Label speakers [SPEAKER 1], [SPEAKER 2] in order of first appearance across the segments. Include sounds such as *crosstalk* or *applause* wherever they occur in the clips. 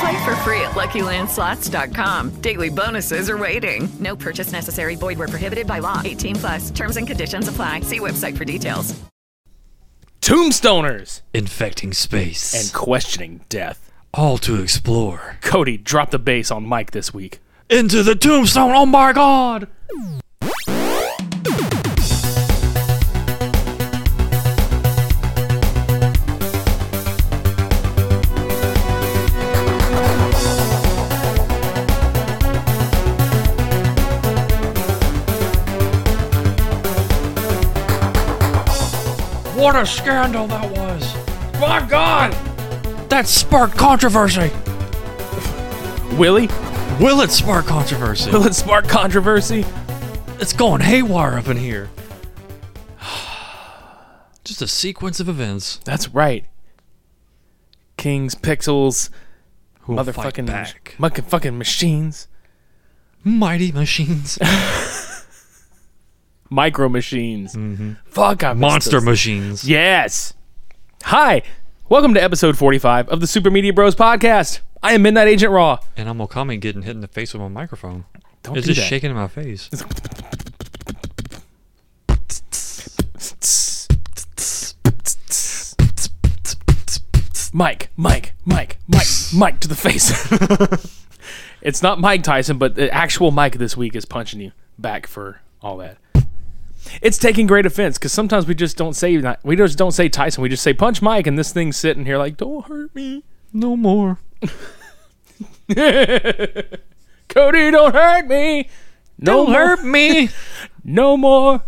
[SPEAKER 1] Play for free at LuckyLandSlots.com. Daily bonuses are waiting. No purchase necessary. Void where prohibited by law. 18 plus. Terms and conditions apply. See website for details.
[SPEAKER 2] Tombstoners
[SPEAKER 3] Infecting space.
[SPEAKER 2] and questioning death.
[SPEAKER 3] all to explore.
[SPEAKER 2] Cody, drop the bass on Mike this week.
[SPEAKER 3] Into the tombstone. Oh my god. What a scandal that was! My god! That sparked controversy!
[SPEAKER 2] Willie,
[SPEAKER 3] Will it spark controversy?
[SPEAKER 2] will it spark controversy?
[SPEAKER 3] It's going haywire up in here. *sighs* Just a sequence of events.
[SPEAKER 2] That's right. Kings, pixels,
[SPEAKER 3] Who will fight
[SPEAKER 2] motherfucking,
[SPEAKER 3] back?
[SPEAKER 2] motherfucking machines,
[SPEAKER 3] Mighty machines. *laughs*
[SPEAKER 2] micro machines. Mm-hmm. Fuck, I
[SPEAKER 3] Monster machines.
[SPEAKER 2] Yes. Hi. Welcome to episode 45 of the Super Media Bros podcast. I am Midnight Agent Raw.
[SPEAKER 3] And I'm Okami getting hit in the face with my microphone.
[SPEAKER 2] Don't
[SPEAKER 3] it's
[SPEAKER 2] do
[SPEAKER 3] just
[SPEAKER 2] that.
[SPEAKER 3] shaking in my face.
[SPEAKER 2] Mike, Mike, Mike, Mike, Mike to the face. *laughs* it's not Mike Tyson, but the actual Mike this week is punching you back for all that. It's taking great offense because sometimes we just don't say that. we just don't say Tyson. We just say punch Mike, and this thing's sitting here like, don't hurt me.
[SPEAKER 3] No more. *laughs*
[SPEAKER 2] Cody, don't hurt me. No
[SPEAKER 3] Don't
[SPEAKER 2] more.
[SPEAKER 3] hurt me. *laughs*
[SPEAKER 2] No more.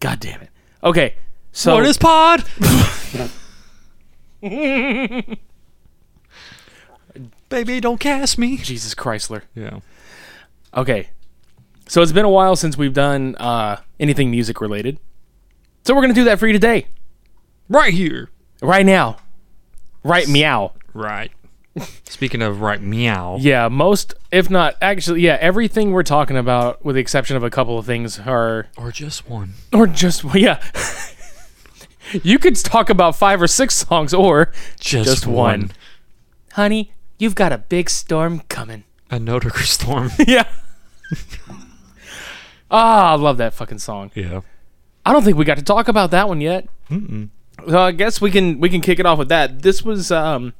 [SPEAKER 2] God damn it. Okay, so
[SPEAKER 3] what is pod? *laughs* Baby, don't cast me.
[SPEAKER 2] Jesus Chrysler.
[SPEAKER 3] Yeah.
[SPEAKER 2] Okay. So it's been a while since we've done uh, anything music related. So we're going to do that for you today.
[SPEAKER 3] Right here.
[SPEAKER 2] Right now. Right meow.
[SPEAKER 3] Right. Speaking of right meow.
[SPEAKER 2] Yeah, most, if not, actually, yeah, everything we're talking about, with the exception of a couple of things, are,
[SPEAKER 3] Or just one.
[SPEAKER 2] or just, yeah. *laughs* you could talk about five or six songs, or
[SPEAKER 3] Just,
[SPEAKER 2] just one.
[SPEAKER 3] one.
[SPEAKER 2] Honey, you've got a big storm coming.
[SPEAKER 3] A Notaker storm. *laughs*
[SPEAKER 2] yeah. Ah, I love that fucking song.
[SPEAKER 3] yeah.
[SPEAKER 2] I don't think we got to talk about that one yet. Mm-mm. So I guess we can we can kick it off with that. This was um,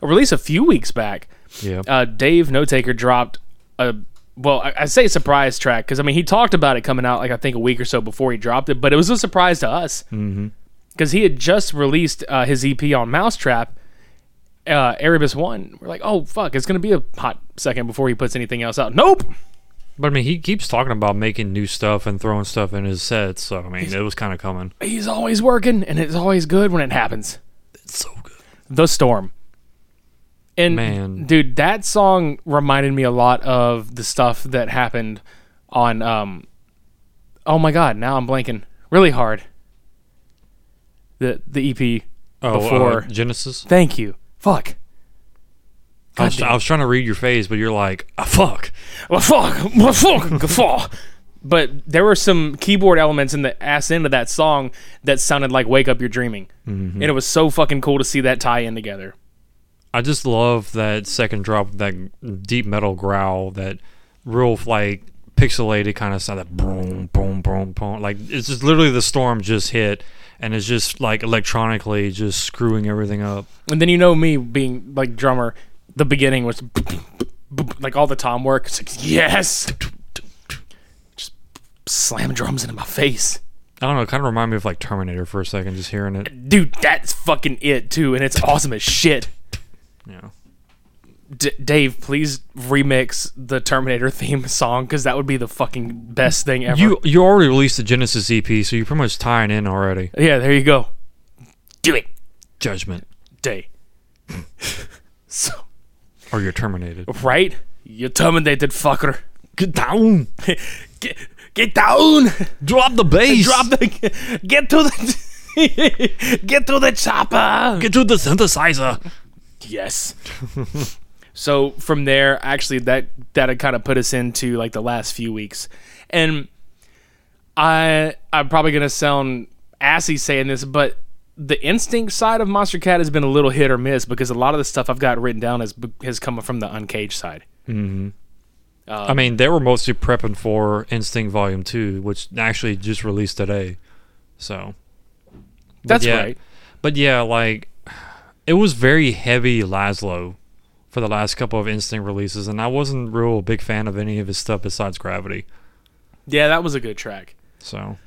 [SPEAKER 2] a release a few weeks back.
[SPEAKER 3] Yeah.
[SPEAKER 2] Uh, Dave Notaker dropped a well, I, I say surprise track because I mean he talked about it coming out like I think a week or so before he dropped it, but it was a surprise to us because he had just released uh, his EP on Mousetrap, uh, Erebus One. We're like, oh fuck, it's gonna be a hot second before he puts anything else out. Nope.
[SPEAKER 3] But I mean, he keeps talking about making new stuff and throwing stuff in his sets. So I mean, it was kind of coming.
[SPEAKER 2] He's always working, and it's always good when it happens.
[SPEAKER 3] It's so good.
[SPEAKER 2] The Storm. And
[SPEAKER 3] Man.
[SPEAKER 2] dude, that song reminded me a lot of the stuff that happened on um Oh my god, now I'm blanking really hard. The the EP
[SPEAKER 3] Oh,
[SPEAKER 2] before
[SPEAKER 3] uh, Genesis.
[SPEAKER 2] Thank you. Fuck.
[SPEAKER 3] I was, I was trying to read your face, but you're like, ah, fuck.
[SPEAKER 2] Well, fuck. Well, fuck. Guffaw. But there were some keyboard elements in the ass end of that song that sounded like "Wake Up, You're Dreaming,"
[SPEAKER 3] Mm-hmm.
[SPEAKER 2] and it was so fucking cool to see that tie in together.
[SPEAKER 3] I just love that second drop, that deep metal growl, that real like pixelated kind of sound, that boom, boom, boom, boom. Like it's just literally the storm just hit, and it's just like electronically just screwing everything up.
[SPEAKER 2] And then you know me being like drummer, the beginning was like all the tom work. It's like yes, just slam drums into my face.
[SPEAKER 3] I don't know. It kind of reminded me of like Terminator for a second, just hearing it.
[SPEAKER 2] Dude, that's fucking it too, and it's awesome as shit.
[SPEAKER 3] Yeah.
[SPEAKER 2] D- Dave, please remix the Terminator theme song because that would be the fucking best thing ever.
[SPEAKER 3] You you already released the Genesis EP, so you're pretty much tying in already.
[SPEAKER 2] yeah, there you go. Do it,
[SPEAKER 3] Judgment,
[SPEAKER 2] Day. *laughs* so,
[SPEAKER 3] or you're terminated.
[SPEAKER 2] right? You're terminated fucker.
[SPEAKER 3] Get down. *laughs*
[SPEAKER 2] Get, get down.
[SPEAKER 3] Drop the bass.
[SPEAKER 2] Drop the. Get to the. *laughs* get to the chopper.
[SPEAKER 3] Get to the synthesizer.
[SPEAKER 2] Yes. so from there, actually, that that had kind of put us into like the last few weeks, and I I'm probably gonna sound assy saying this, but the instinct side of Monstercat has been a little hit or miss because a lot of the stuff I've got written down has has come from the Uncaged side. Mm-hmm.
[SPEAKER 3] Um, I mean, they were mostly prepping for Instinct Volume Two, which actually just released today. So But
[SPEAKER 2] That's
[SPEAKER 3] yeah,
[SPEAKER 2] right.
[SPEAKER 3] But yeah, like it was very heavy Laszlo for the last couple of Instinct releases, and I wasn't real big fan of any of his stuff besides Gravity.
[SPEAKER 2] Yeah, that was a good track.
[SPEAKER 3] So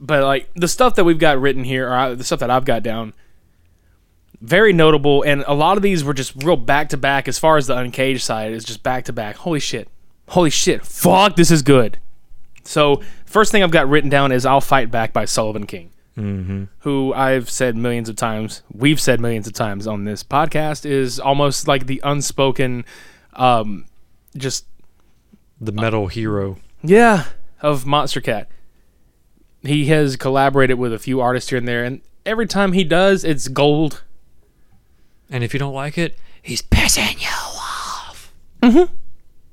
[SPEAKER 2] but like the stuff that we've got written here, or the stuff that I've got down, very notable. And a lot of these were just real back to back. As far as the uncaged side is just back to back. Holy shit! Holy shit! Fuck! This is good. So first thing I've got written down is "I'll Fight Back" by Sullivan King, mm-hmm. who I've said millions of times. We've said millions of times on this podcast is almost like the unspoken, um, just
[SPEAKER 3] the metal hero.
[SPEAKER 2] yeah, of Monstercat. He has collaborated with a few artists here and there, and every time he does, it's gold.
[SPEAKER 3] And if you don't like it, he's pissing you off. Mm-hmm.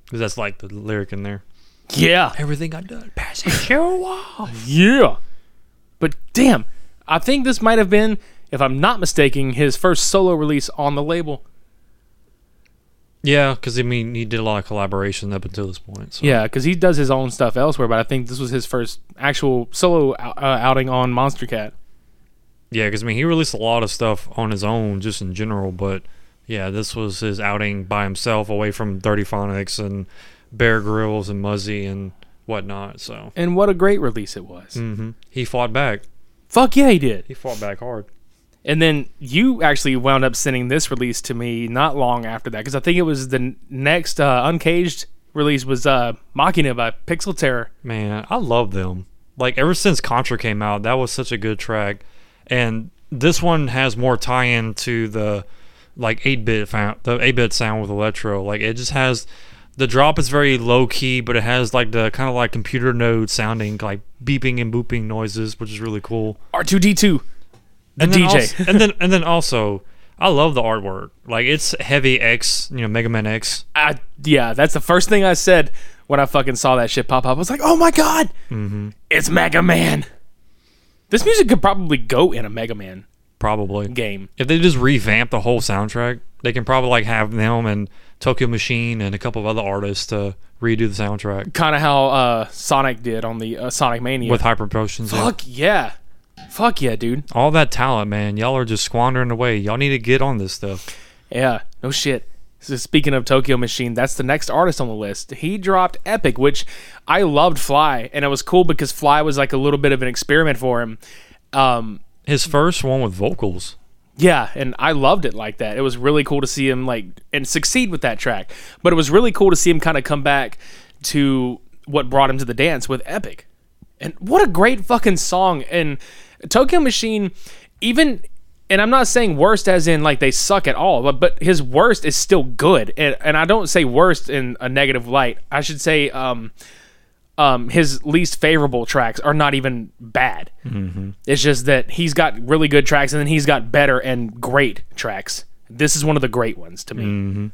[SPEAKER 3] Because that's like the lyric in there.
[SPEAKER 2] Yeah,
[SPEAKER 3] Everything I've done, pissing you off.
[SPEAKER 2] yeah. But damn, I think this might have been, if I'm not mistaken, his first solo release on the label.
[SPEAKER 3] Yeah, because I mean, he did a lot of collaboration up until this point. So.
[SPEAKER 2] Yeah, because he does his own stuff elsewhere, but I think this was his first actual solo uh, outing on Monstercat.
[SPEAKER 3] Yeah, because I mean, he released a lot of stuff on his own, just in general. But yeah, this was his outing by himself, away from Dirtyphonics and Bear Grillz and Muzzy and whatnot. So
[SPEAKER 2] And what a great release it was.
[SPEAKER 3] hmm he fought back.
[SPEAKER 2] Fuck yeah, he did.
[SPEAKER 3] He fought back hard.
[SPEAKER 2] And then you actually wound up sending this release to me not long after that because I think it was the next uh, Uncaged release was uh, Machina by Pixel Terror.
[SPEAKER 3] Man, I love them. Like ever since Contra came out, that was such a good track. And this one has more tie-in to the like 8-bit the 8-bit sound with electro. Like it just has the drop is very low key, but it has like the kind of like computer node sounding like beeping and booping noises, which is really cool.
[SPEAKER 2] R2D2, the
[SPEAKER 3] and then
[SPEAKER 2] DJ.
[SPEAKER 3] also- and then and then also I love the artwork. Like it's heavy X, you know, Mega Man X.
[SPEAKER 2] I, yeah, that's the first thing I said when I fucking saw that shit pop up. I was like, oh my god,
[SPEAKER 3] Mm-hmm.
[SPEAKER 2] it's Mega Man. This music could probably go in a Mega Man
[SPEAKER 3] Probably.
[SPEAKER 2] game.
[SPEAKER 3] if they just revamp the whole soundtrack, they can probably like have them and Tokyo Machine and a couple of other artists to redo the soundtrack
[SPEAKER 2] Kind of how uh, Sonic did on the uh, Sonic Mania.
[SPEAKER 3] with hyper potions. yeah.
[SPEAKER 2] Fuck yeah. Fuck yeah, dude.
[SPEAKER 3] All that talent, man. Y'all are just squandering away. Y'all need to get on this stuff.
[SPEAKER 2] Yeah, no shit. So speaking of Tokyo Machine, that's the next artist on the list. He dropped Epic, which I loved Fly, and it was cool because Fly was like a little bit of an experiment for him. Um,
[SPEAKER 3] His first one with vocals.
[SPEAKER 2] yeah, and I loved it like that. It was really cool to see him like and succeed with that track. But it was really cool to see him kind of come back to what brought him to the dance with Epic. And what a great fucking song. And Tokyo Machine, even and I'm not saying worst as in like they suck at all, but but his worst is still good. And and I don't say worst in a negative light. I should say um um his least favorable tracks are not even bad. It's just that he's got really good tracks and then he's got better and great tracks. This is one of the great ones to me.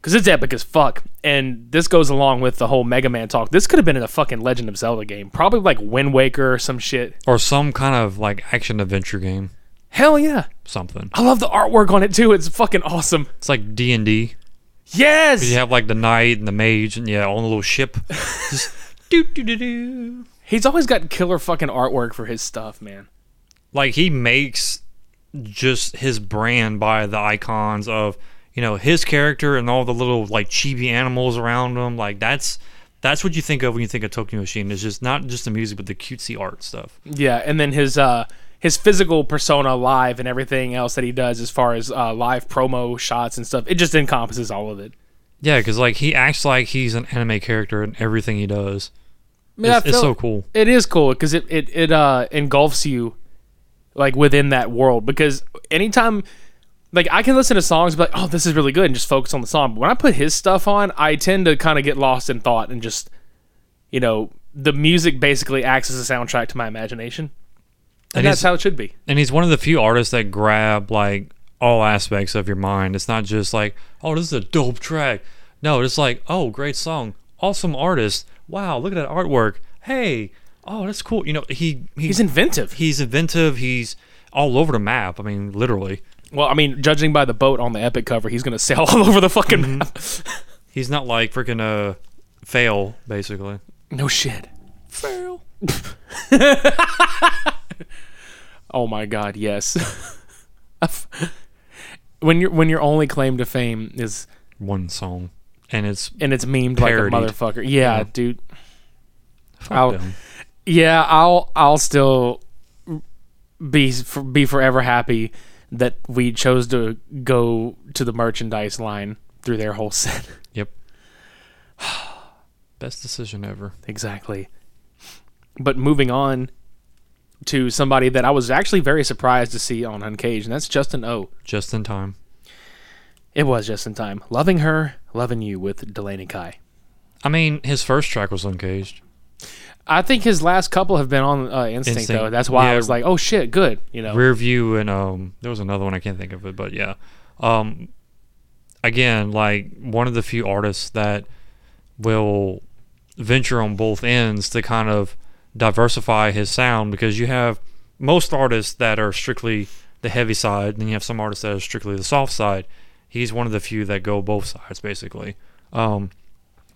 [SPEAKER 2] Because it's epic as fuck. And this goes along with the whole Mega Man talk. This could have been in a fucking Legend of Zelda game. Probably like Wind Waker or some shit.
[SPEAKER 3] Or some kind of like action adventure game.
[SPEAKER 2] Hell yeah.
[SPEAKER 3] Something.
[SPEAKER 2] I love the artwork on it too. It's fucking awesome.
[SPEAKER 3] It's like D and D.
[SPEAKER 2] Yes!
[SPEAKER 3] You have like the knight and the mage and yeah, on a little ship. *laughs* Just doo doo doo doo.
[SPEAKER 2] He's always got killer fucking artwork for his stuff, man.
[SPEAKER 3] like he makes just his brand by the icons of you know his character and all the little like chibi animals around him like that's that's what you think of when you think of Tokyo Machine. It's just not just the music, but the cutesy art stuff.
[SPEAKER 2] Yeah, and then his uh his physical persona live and everything else that he does as far as uh, live promo shots and stuff. It just encompasses all of it.
[SPEAKER 3] Yeah, because like he acts like he's an anime character in everything he does.
[SPEAKER 2] I mean,
[SPEAKER 3] It's, it's so cool.
[SPEAKER 2] It is cool because it it it uh engulfs you like within that world. Because anytime, like I can listen to songs, but like, oh, this is really good, and just focus on the song. But when I put his stuff on, I tend to kind of get lost in thought and just, you know, the music basically acts as a soundtrack to my imagination, and,
[SPEAKER 3] And
[SPEAKER 2] that's how it should be.
[SPEAKER 3] And he's one of the few artists that grab like all aspects of your mind. It's not just like, oh, this is a dope track. No, it's like, oh, great song, awesome artist. Wow, look at that artwork. Hey, oh, that's cool. You know, he, he
[SPEAKER 2] He's inventive.
[SPEAKER 3] he's inventive. He's all over the map. I mean, literally.
[SPEAKER 2] Well, I mean, judging by the boat on the Epic cover, he's gonna sail *laughs* all over the fucking
[SPEAKER 3] Mm-hmm.
[SPEAKER 2] map.
[SPEAKER 3] He's not like freaking uh fail basically.
[SPEAKER 2] No shit.
[SPEAKER 3] Fail. *laughs*
[SPEAKER 2] Oh my god, yes. *laughs* when your when your only claim to fame is
[SPEAKER 3] One song, and it's
[SPEAKER 2] and it's memed
[SPEAKER 3] Parodied.
[SPEAKER 2] like a motherfucker. Yeah,
[SPEAKER 3] Yeah.
[SPEAKER 2] dude.
[SPEAKER 3] fuck
[SPEAKER 2] I'll-
[SPEAKER 3] them.
[SPEAKER 2] Yeah, I'll I'll still be be forever happy that we chose to go to the merchandise line through their whole set. *laughs*
[SPEAKER 3] Yep. Best decision ever.
[SPEAKER 2] exactly. But moving on to somebody that I was actually very surprised to see on Uncaged, and that's Justin O.
[SPEAKER 3] Just in time.
[SPEAKER 2] It was just in time. Loving her, loving you with Delaney Kai.
[SPEAKER 3] I mean, his first track was uncaged.
[SPEAKER 2] I think his last couple have been on uh, Instinct,
[SPEAKER 3] Instinct.
[SPEAKER 2] though. That's why I was like, oh shit, good. You know,
[SPEAKER 3] Rear View and um there was another one I can't think of it, but yeah. Um again, like one of the few artists that will venture on both ends to kind of diversify his sound because you have most artists that are strictly the heavy side, and then you have some artists that are strictly the soft side. He's one of the few that go both sides basically. Um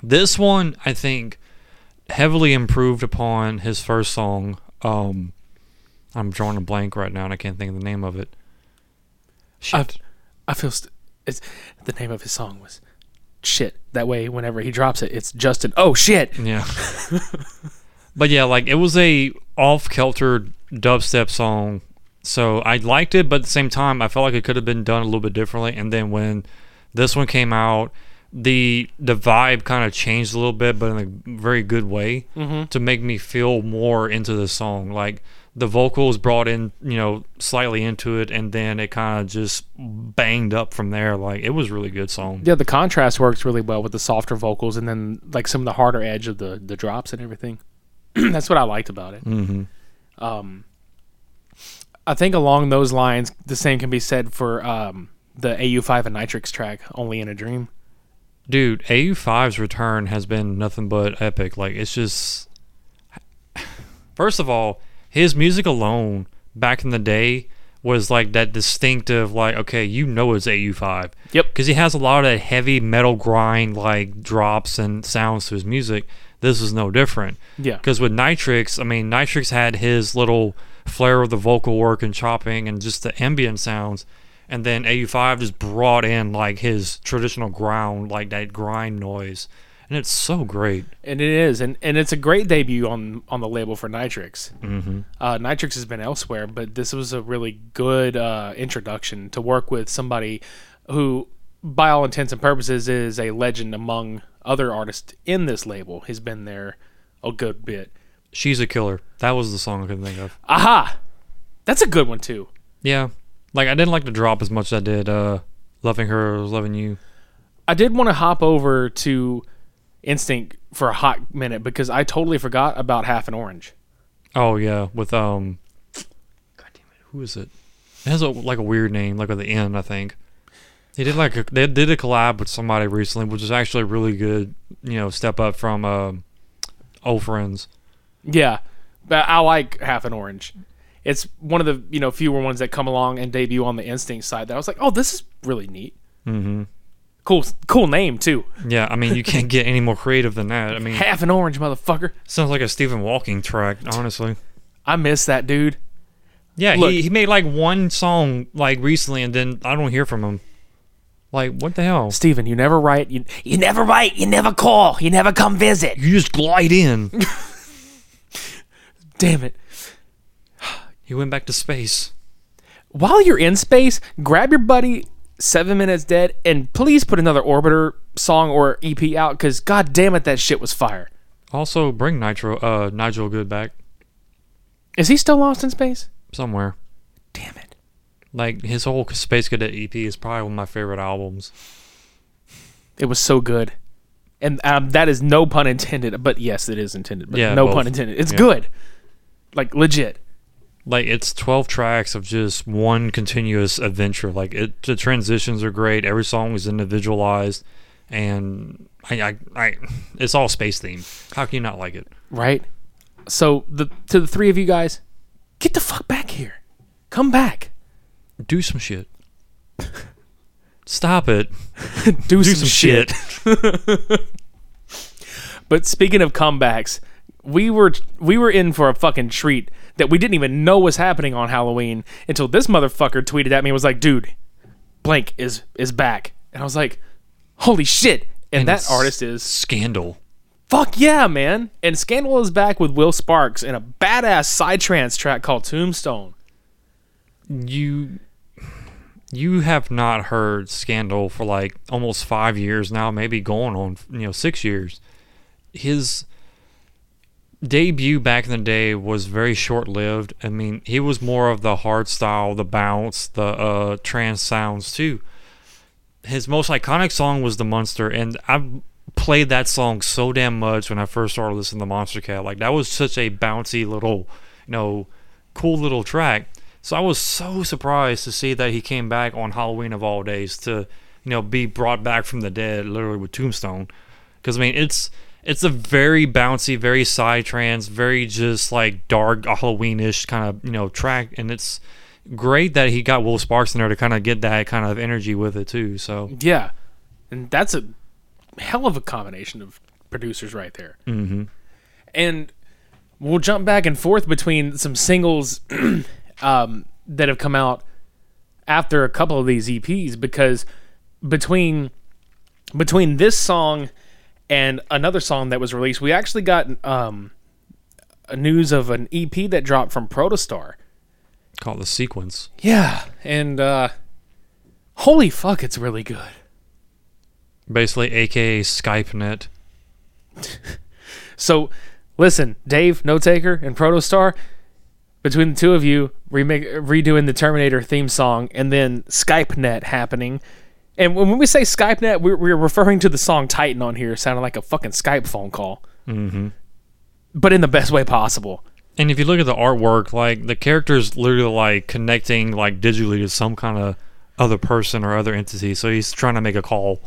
[SPEAKER 3] this one I think heavily improved upon his first song. Um I'm drawing a blank right now and I can't think of the name of it. Shit.
[SPEAKER 2] I feel st- it's the name of his song was shit. That way, whenever he drops it, it's Justin. Oh shit!
[SPEAKER 3] Yeah. *laughs* but yeah, like it was a off kilter dubstep song. So I liked it, but at the same time I felt like it could have been done a little bit differently. And then when this one came out, the the vibe kind of changed a little bit, but in a very good way to make me feel more into the song. Like the vocals brought in, you know, slightly into it, and then it kind of just banged up from there. Like it was a really good song.
[SPEAKER 2] Yeah, the contrast works really well with the softer vocals, and then like some of the harder edge of the the drops and everything. *clears throat* That's what I liked about it.
[SPEAKER 3] Mm-hmm.
[SPEAKER 2] Um, I think along those lines, the same can be said for um, the AU5 and Nytrix track, "Only in a Dream."
[SPEAKER 3] Dude, AU5's return has been nothing but epic. Like it's just First of all, his music alone back in the day was like that distinctive like okay, you know it's AU5.
[SPEAKER 2] Yep.
[SPEAKER 3] Cuz he has a lot of that heavy metal grind like drops and sounds to his music. This is no different.
[SPEAKER 2] Yeah.
[SPEAKER 3] Cuz with Nytrix, I mean Nytrix had his little flair of the vocal work and chopping and just the ambient sounds and then AU5 just brought in like his traditional ground, like that grind noise, and it's so great.
[SPEAKER 2] And it is, and, and it's a great debut on on the label for Nytrix. Mm-hmm. Uh, Nytrix has been elsewhere, but this was a really good uh, introduction to work with somebody who, by all intents and purposes, is a legend among other artists in this label. He's been there a good bit.
[SPEAKER 3] She's a killer. That was the song I couldn't think of.
[SPEAKER 2] Aha, that's a good one too.
[SPEAKER 3] Yeah, like I didn't like the drop as much as I did uh, "Loving Her," "Loving You."
[SPEAKER 2] I did want to hop over to Instinct for a hot minute because I totally forgot about Half an Orange.
[SPEAKER 3] Oh yeah, with um, God damn it, who is it? It has a like a weird name, like with the N, I think. He did like a, they did a collab with somebody recently, which is actually a really good, you know, step up from um, old friends.
[SPEAKER 2] Yeah, but I like Half an Orange. It's one of the you know fewer ones that come along and debut on the Instinct side that I was like, oh, this is really neat. Mm-hmm. Cool, cool name too.
[SPEAKER 3] Yeah, I mean you can't get any more creative than that. I mean,
[SPEAKER 2] Half an Orange, motherfucker.
[SPEAKER 3] sounds like a Stephen Walking track, honestly.
[SPEAKER 2] I miss that dude.
[SPEAKER 3] Yeah,
[SPEAKER 2] Look-
[SPEAKER 3] he, he made like one song like recently, and then I don't hear from him. Like what the hell?
[SPEAKER 2] Steven, you never write. You, you never write. You never call. You never come visit.
[SPEAKER 3] You just glide in. *laughs*
[SPEAKER 2] Damn it.
[SPEAKER 3] He went back to space.
[SPEAKER 2] While you're in space, grab your buddy Seven Minutes Dead and please put another Orbiter song or EP out because god damn it, that shit was fire.
[SPEAKER 3] Also, bring Nitro, uh, Nigel Good back
[SPEAKER 2] Is he still lost in space?
[SPEAKER 3] somewhere.
[SPEAKER 2] Damn it.
[SPEAKER 3] Like his whole Space Cadet EP is probably one of my favorite albums.
[SPEAKER 2] It was so good. And um, that is no pun intended, but yes, it is intended. But
[SPEAKER 3] Yeah,
[SPEAKER 2] no
[SPEAKER 3] both.
[SPEAKER 2] pun intended. It's
[SPEAKER 3] Yeah.
[SPEAKER 2] good. Like legit.
[SPEAKER 3] Like it's twelve tracks of just one continuous adventure. Like it, the transitions are great. Every song is individualized, and I, I, I it's all space themed. How can you not like it?
[SPEAKER 2] right? So the to the three of you guys, get the fuck back here. Come back.
[SPEAKER 3] Do some shit. Stop it. *laughs*
[SPEAKER 2] Do,
[SPEAKER 3] Do
[SPEAKER 2] some,
[SPEAKER 3] some
[SPEAKER 2] shit. *laughs* but speaking of comebacks, we were we were in for a fucking treat that we didn't even know was happening on Halloween until this motherfucker tweeted at me and was like, "Dude, blank is is back." And I was like, "Holy shit." And, that artist is
[SPEAKER 3] Scandal.
[SPEAKER 2] Fuck yeah, man. And Scandal is back with Will Sparks in a badass psytrance track called Tombstone.
[SPEAKER 3] You you have not heard Scandal for like almost five years now, maybe going on you know six years. His debut back in the day was very short lived. I mean, he was more of the hard style, the bounce, the uh, trance sounds too. His most iconic song was the Monster, and I've played that song so damn much when I first started listening to Monstercat. Like that was such a bouncy little, you know, cool little track. So I was so surprised to see that he came back on Halloween of all days to, you know, be brought back from the dead, literally with Tombstone. Because I mean, it's it's a very bouncy, very psytrance, very just like dark Halloweenish kind of you know track, and it's great that he got Will Sparks in there to kind of get that kind of energy with it too. So
[SPEAKER 2] Yeah. And that's a hell of a combination of producers right there.
[SPEAKER 3] mm-hmm.
[SPEAKER 2] And we'll jump back and forth between some singles *clears throat* um, that have come out after a couple of these EPs because between between this song and another song that was released, we actually got um, news of an EP that dropped from Protostar.
[SPEAKER 3] called the sequence.
[SPEAKER 2] Yeah, and uh, holy fuck, it's really good.
[SPEAKER 3] Basically, aka SkypeNet.
[SPEAKER 2] So, listen, Dave, Notaker, and Protostar, between the two of you, remake, redoing the Terminator theme song, and then SkypeNet happening. And when we say SkypeNet, we're, we're referring to the song Titan on here, sounding like a fucking Skype phone call,
[SPEAKER 3] Mm-hmm.
[SPEAKER 2] but in the best way possible.
[SPEAKER 3] And if you look at the artwork, like the character's literally like connecting like digitally to some kind of other person or other entity. So he's trying to make a call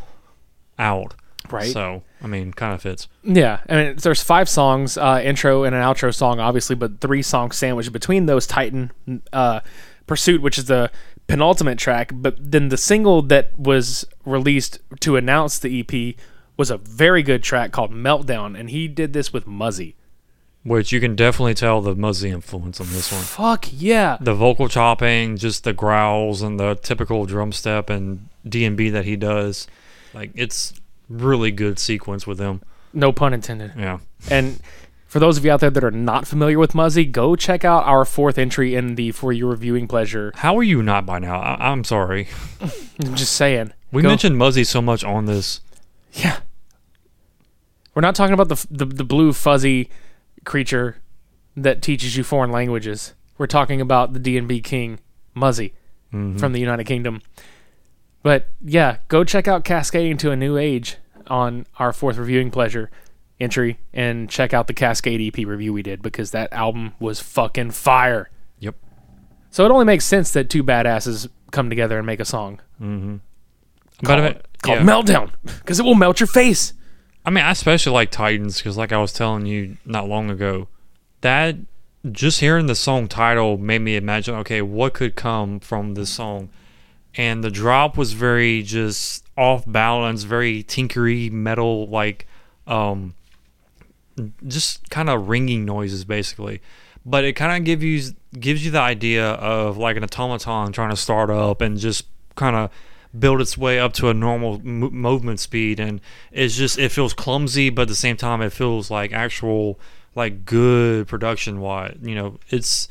[SPEAKER 3] out.
[SPEAKER 2] Right.
[SPEAKER 3] So I mean, kind of fits.
[SPEAKER 2] Yeah, I mean, there's five songs, uh, intro and an outro song, obviously, but three songs sandwiched between those. Titan, uh, Pursuit, which is the penultimate track, but then the single that was released to announce the EP was a very good track called Meltdown, and he did this with Muzzy.
[SPEAKER 3] Which you can definitely tell the Muzzy influence on this one.
[SPEAKER 2] Fuck yeah!
[SPEAKER 3] The vocal chopping, just the growls and the typical drum step and D and B that he does, like it's really good sequence with him.
[SPEAKER 2] No pun intended.
[SPEAKER 3] Yeah.
[SPEAKER 2] And for those of you out there that are not familiar with Muzzy, go check out our fourth entry in the For Your Reviewing Pleasure.
[SPEAKER 3] How are you not by now? I- I'm sorry.
[SPEAKER 2] I'm *laughs* just saying.
[SPEAKER 3] We
[SPEAKER 2] Go-
[SPEAKER 3] mentioned Muzzy so much on this.
[SPEAKER 2] Yeah. We're not talking about the, f- the the blue fuzzy creature that teaches you foreign languages. We're talking about the D&B king, Muzzy,
[SPEAKER 3] Mhm.
[SPEAKER 2] from the United Kingdom. But yeah, go check out Cascading to a New Age on our fourth reviewing pleasure entry and check out the Cascade EP review we did because that album was fucking fire.
[SPEAKER 3] Yep.
[SPEAKER 2] So it only makes sense that two badasses come together and make a song.
[SPEAKER 3] Mm-hmm.
[SPEAKER 2] Called, called Meltdown because it will melt your face.
[SPEAKER 3] I mean, I especially like Titans because, like I was telling you not long ago, that just hearing the song title made me imagine, okay, what could come from this song? And the drop was very just off balance, very tinkery metal, like, um, just kind of ringing noises, basically. But it kind of gives you gives you the idea of like an automaton trying to start up and just kind of build its way up to a normal mo- movement speed, and it's just it feels clumsy, but at the same time it feels like actual like good production. Wise, you know, it's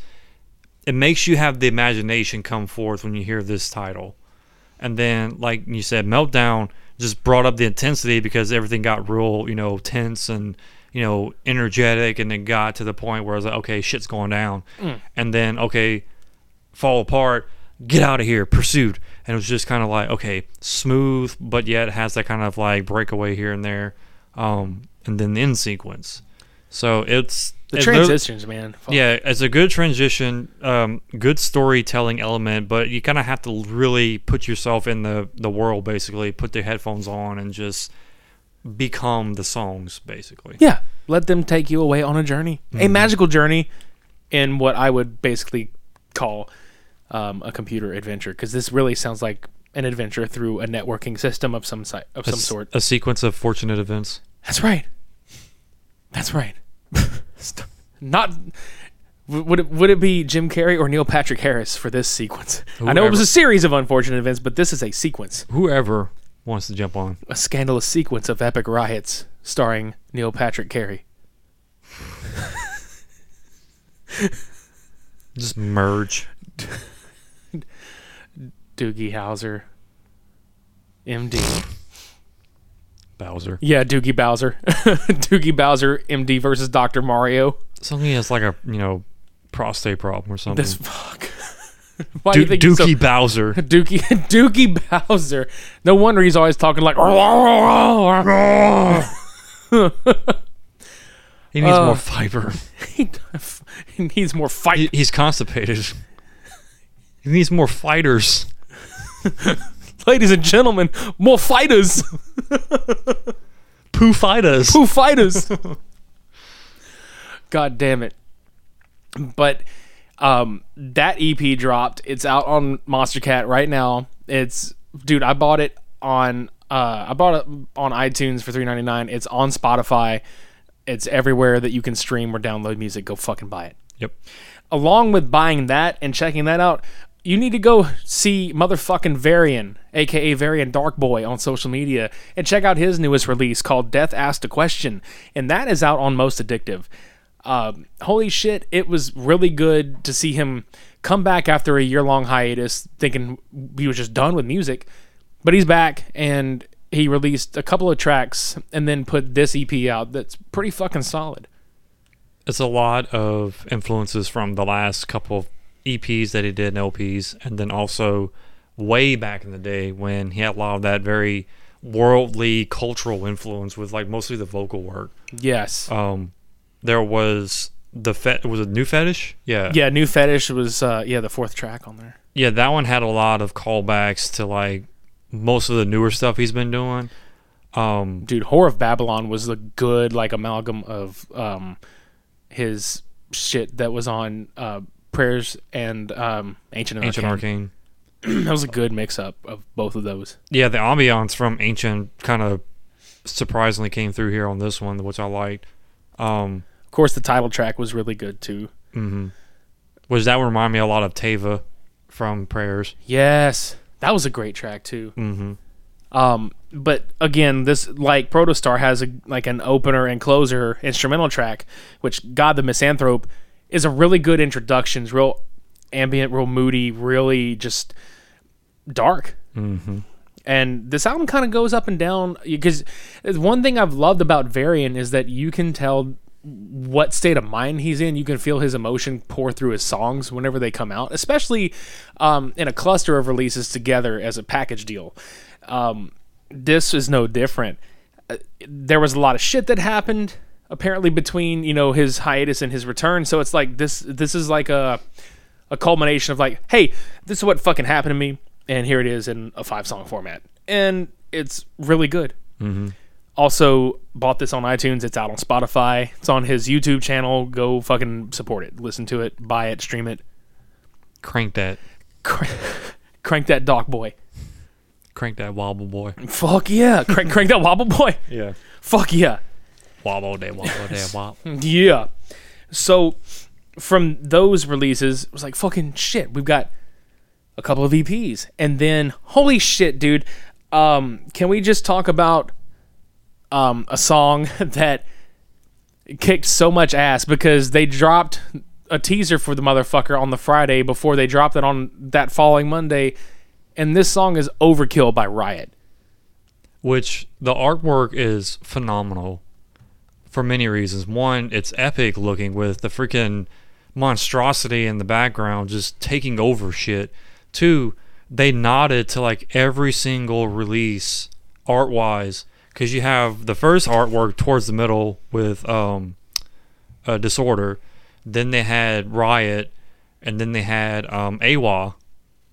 [SPEAKER 3] it makes you have the imagination come forth when you hear this title, and then like you said, meltdown just brought up the intensity because everything got real, you know, tense and you know energetic, and then got to the point where I was like, okay, shit's going down, and then okay, fall apart, get out of here, pursued, and it was just kind of like okay, smooth, but yet has that kind of like breakaway here and there, um, and then the end sequence. So it's
[SPEAKER 2] The
[SPEAKER 3] it
[SPEAKER 2] transitions, man. Fuck.
[SPEAKER 3] yeah, it's a good transition, um, good storytelling element, but you kind of have to really put yourself in the, the world, basically, put the headphones on and just become the songs, basically.
[SPEAKER 2] Yeah. Let them take you away on a journey, a magical journey, in what I would basically call um, a computer adventure, because this really sounds like an adventure through a networking system of some si- of
[SPEAKER 3] A
[SPEAKER 2] some
[SPEAKER 3] s-
[SPEAKER 2] sort.
[SPEAKER 3] A sequence of fortunate events.
[SPEAKER 2] That's right. That's right. *laughs* Not. Would it, would it be Jim Carrey or Neil Patrick Harris for this sequence? I know it was a series of unfortunate events, but this is a sequence,
[SPEAKER 3] Whoever wants to jump on.
[SPEAKER 2] a scandalous sequence of epic riots starring Neil Patrick Carey.
[SPEAKER 3] Just merge.
[SPEAKER 2] Doogie Howser, MD.
[SPEAKER 3] Bowser.
[SPEAKER 2] Yeah, Doogie Bowser. *laughs* Doogie Bowser, MD versus Dr. Mario.
[SPEAKER 3] Something has like a, you know, prostate problem or something.
[SPEAKER 2] This fuck. *laughs* Why do you think he's so-
[SPEAKER 3] Dookie Bowser. *laughs*
[SPEAKER 2] Dookie *laughs* Doogie Bowser. No wonder he's always talking like.
[SPEAKER 3] He needs
[SPEAKER 2] Uh,
[SPEAKER 3] more fiber.
[SPEAKER 2] he he needs more fight.
[SPEAKER 3] He- he's constipated. He needs more fighters.
[SPEAKER 2] Ladies and gentlemen, more fighters.
[SPEAKER 3] Pooh fighters.
[SPEAKER 2] Who fighters? God damn it. But um that EP dropped. It's out on Monstercat right now. It's dude, I bought it on uh I bought it on iTunes for 3.99. It's on Spotify. It's everywhere that you can stream or download music. Go fucking buy it.
[SPEAKER 3] Yep.
[SPEAKER 2] Along with buying that and checking that out, you need to go see motherfucking Varien, aka Varien Dark Boy, on social media and check out his newest release called Death Asked a Question, and that is out on Most Addictive. Um, holy shit, it was really good to see him come back after a year long hiatus, thinking he was just done with music, but he's back and he released a couple of tracks and then put this EP out that's pretty fucking solid.
[SPEAKER 3] It's a lot of influences from the last couple of EPs that he did and LPs, and then also way back in the day when he had a lot of that very worldly cultural influence with like mostly the vocal work.
[SPEAKER 2] Yes.
[SPEAKER 3] Um, there was the fet was it new fetish? Yeah,
[SPEAKER 2] Yeah, New Fetish was uh yeah, the fourth track on there.
[SPEAKER 3] yeah. That one had a lot of callbacks to like most of the newer stuff he's been doing. Um,
[SPEAKER 2] Dude, horror of Babylon was the good like amalgam of um his shit that was on uh Prayers and um Ancient and
[SPEAKER 3] Ancient
[SPEAKER 2] Arcane.
[SPEAKER 3] Arcane. *clears throat*
[SPEAKER 2] that was a good mix up of both of those.
[SPEAKER 3] Yeah, the ambiance from Ancient kind of surprisingly came through here on this one, which I liked. Um,
[SPEAKER 2] course the title track was really good too.
[SPEAKER 3] Was that remind me a lot of Tava from Prayers.
[SPEAKER 2] Yes. That was a great track too. Mm-hmm. Um, but again, this like Protostar has a like an opener and closer instrumental track, which God the Misanthrope is a really good introduction. It's real ambient, real moody, really just dark. Mm-hmm. And this album kind of goes up and down because one thing I've loved about Varien is that you can tell what state of mind he's in. You can feel his emotion pour through his songs whenever they come out, especially um, in a cluster of releases together as a package deal. Um, this is no different. Uh, there was a lot of shit that happened apparently between you know his hiatus and his return. So it's like this. This is like a a culmination of like, hey, this is what fucking happened to me, and here it is in a five song format, and it's really good. Also, bought this on iTunes. It's out on Spotify. It's on his YouTube channel. Go fucking support it. Listen to it. Buy it. Stream it.
[SPEAKER 3] Crank that,
[SPEAKER 2] Crank, *laughs* crank that dock boy.
[SPEAKER 3] crank that wobble boy.
[SPEAKER 2] Fuck yeah. Crank, *laughs* crank that wobble boy.
[SPEAKER 3] Yeah,
[SPEAKER 2] Fuck yeah.
[SPEAKER 3] wobble day, wobble day, *laughs* wobble.
[SPEAKER 2] Yeah. So from those releases, it was like fucking shit. We've got a couple of EPs, and then holy shit, dude! Um, can we just talk about um, a song *laughs* that kicked so much ass because they dropped a teaser for the motherfucker on the Friday before they dropped it on that following Monday, and this song is "Overkill" by Riot.
[SPEAKER 3] which the artwork is phenomenal for many reasons. One, it's epic looking with the freaking monstrosity in the background just taking over shit. Two, they nodded to like every single release art wise because you have the first artwork towards the middle with um disorder then they had riot and then they had um awa